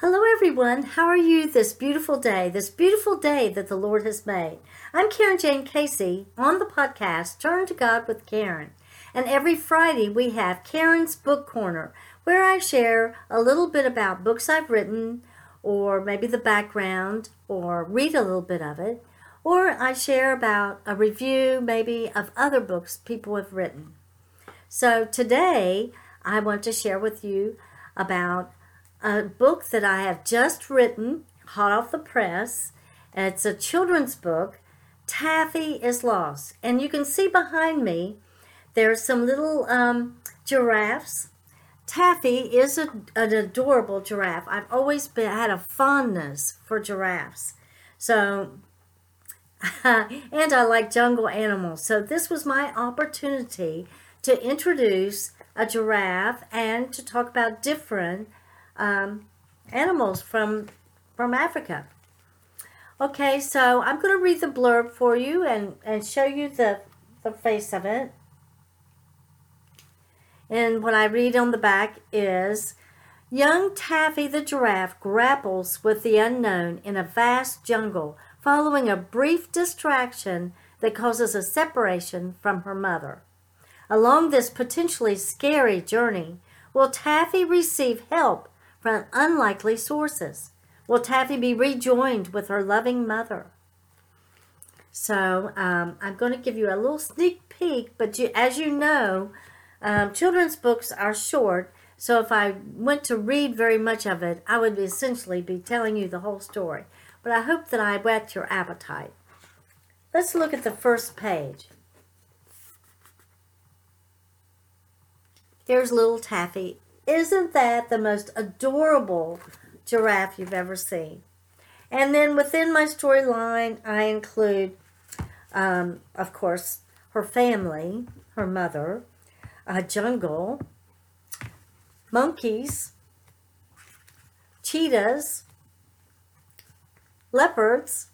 Hello, everyone. How are you this beautiful day, this beautiful day that the Lord has made? I'm Karen Jane Casey on the podcast Turn to God with Karen. And every Friday we have Karen's Book Corner, where I share a little bit about books I've written, or maybe the background, or read a little bit of it, or I share about a review, maybe, of other books people have written. So today I want to share with you about a book that I have just written, hot off the press. It's a children's book. Taffy is Lost. And you can see behind me, there's some little um, giraffes. Taffy is a, an adorable giraffe. I've always been, had a fondness for giraffes. So, and I like jungle animals. So this was my opportunity to introduce a giraffe and to talk about different um, animals from from Africa. Okay, so I'm going to read the blurb for you and, and show you the, the face of it. And what I read on the back is Young Taffy the giraffe grapples with the unknown in a vast jungle following a brief distraction that causes a separation from her mother. Along this potentially scary journey, will Taffy receive help from unlikely sources? Will Taffy be rejoined with her loving mother? So um, I'm going to give you a little sneak peek, but you, as you know, um, children's books are short. So if I went to read very much of it, I would essentially be telling you the whole story. But I hope that I whet your appetite. Let's look at the first page. There's little Taffy isn't that the most adorable giraffe you've ever seen? And then within my storyline, I include, um, of course, her family, her mother, a jungle, monkeys, cheetahs, leopards,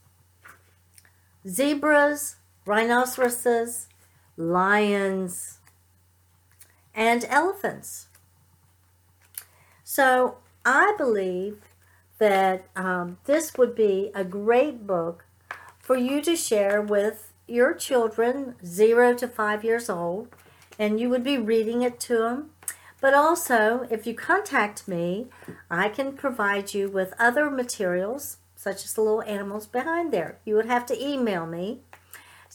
zebras, rhinoceroses, lions, and elephants. So I believe that um, this would be a great book for you to share with your children, zero to five years old, and you would be reading it to them. But also, if you contact me, I can provide you with other materials, such as the little animals behind there. You would have to email me.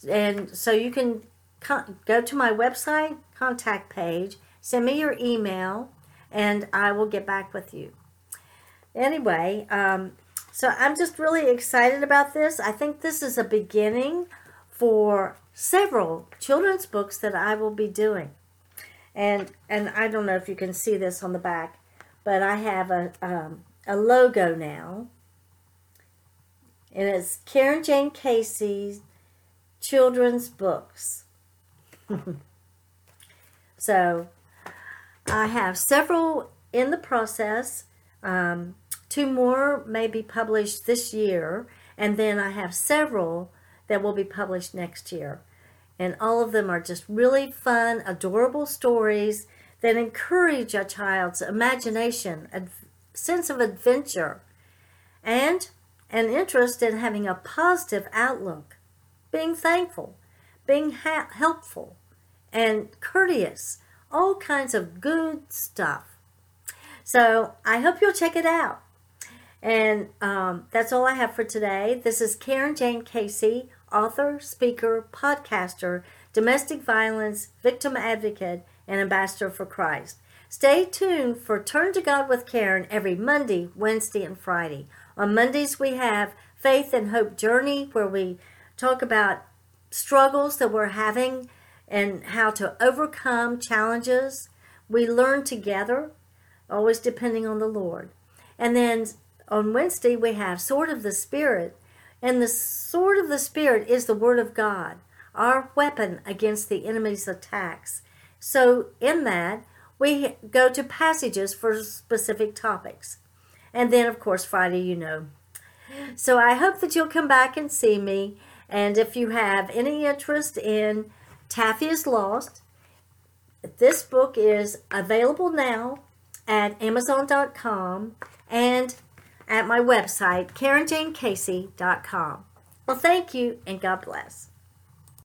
And so you can go to my website contact page, send me your email, and I will get back with you. Anyway, um, so I'm just really excited about this. I think this is a beginning for several children's books that I will be doing. And and I don't know if you can see this on the back, but I have a um, a logo now. And it's Karen Jane Casey's children's books. so I have several in the process. Um, two more may be published this year, and then I have several that will be published next year. And all of them are just really fun, adorable stories that encourage a child's imagination, a sense of adventure, and an interest in having a positive outlook, being thankful, being ha- helpful, and courteous all kinds of good stuff. So I hope you'll check it out. And um, that's all I have for today. This is Karen Jane Casey, author, speaker, podcaster, domestic violence victim advocate, and ambassador for Christ. Stay tuned for Turn to God with Karen every Monday, Wednesday, and Friday. On Mondays, we have Faith and Hope Journey, where we talk about struggles that we're having and how to overcome challenges. We learn together, always depending on the Lord. And then on Wednesday, we have Sword of the Spirit. And the sword of the Spirit is the Word of God, our weapon against the enemy's attacks. So, in that, we go to passages for specific topics. And then, of course, Friday, you know. So, I hope that you'll come back and see me. And if you have any interest in Taffy is Lost. This book is available now at Amazon.com and at my website, KarenJaneCasey.com. Well, thank you and God bless.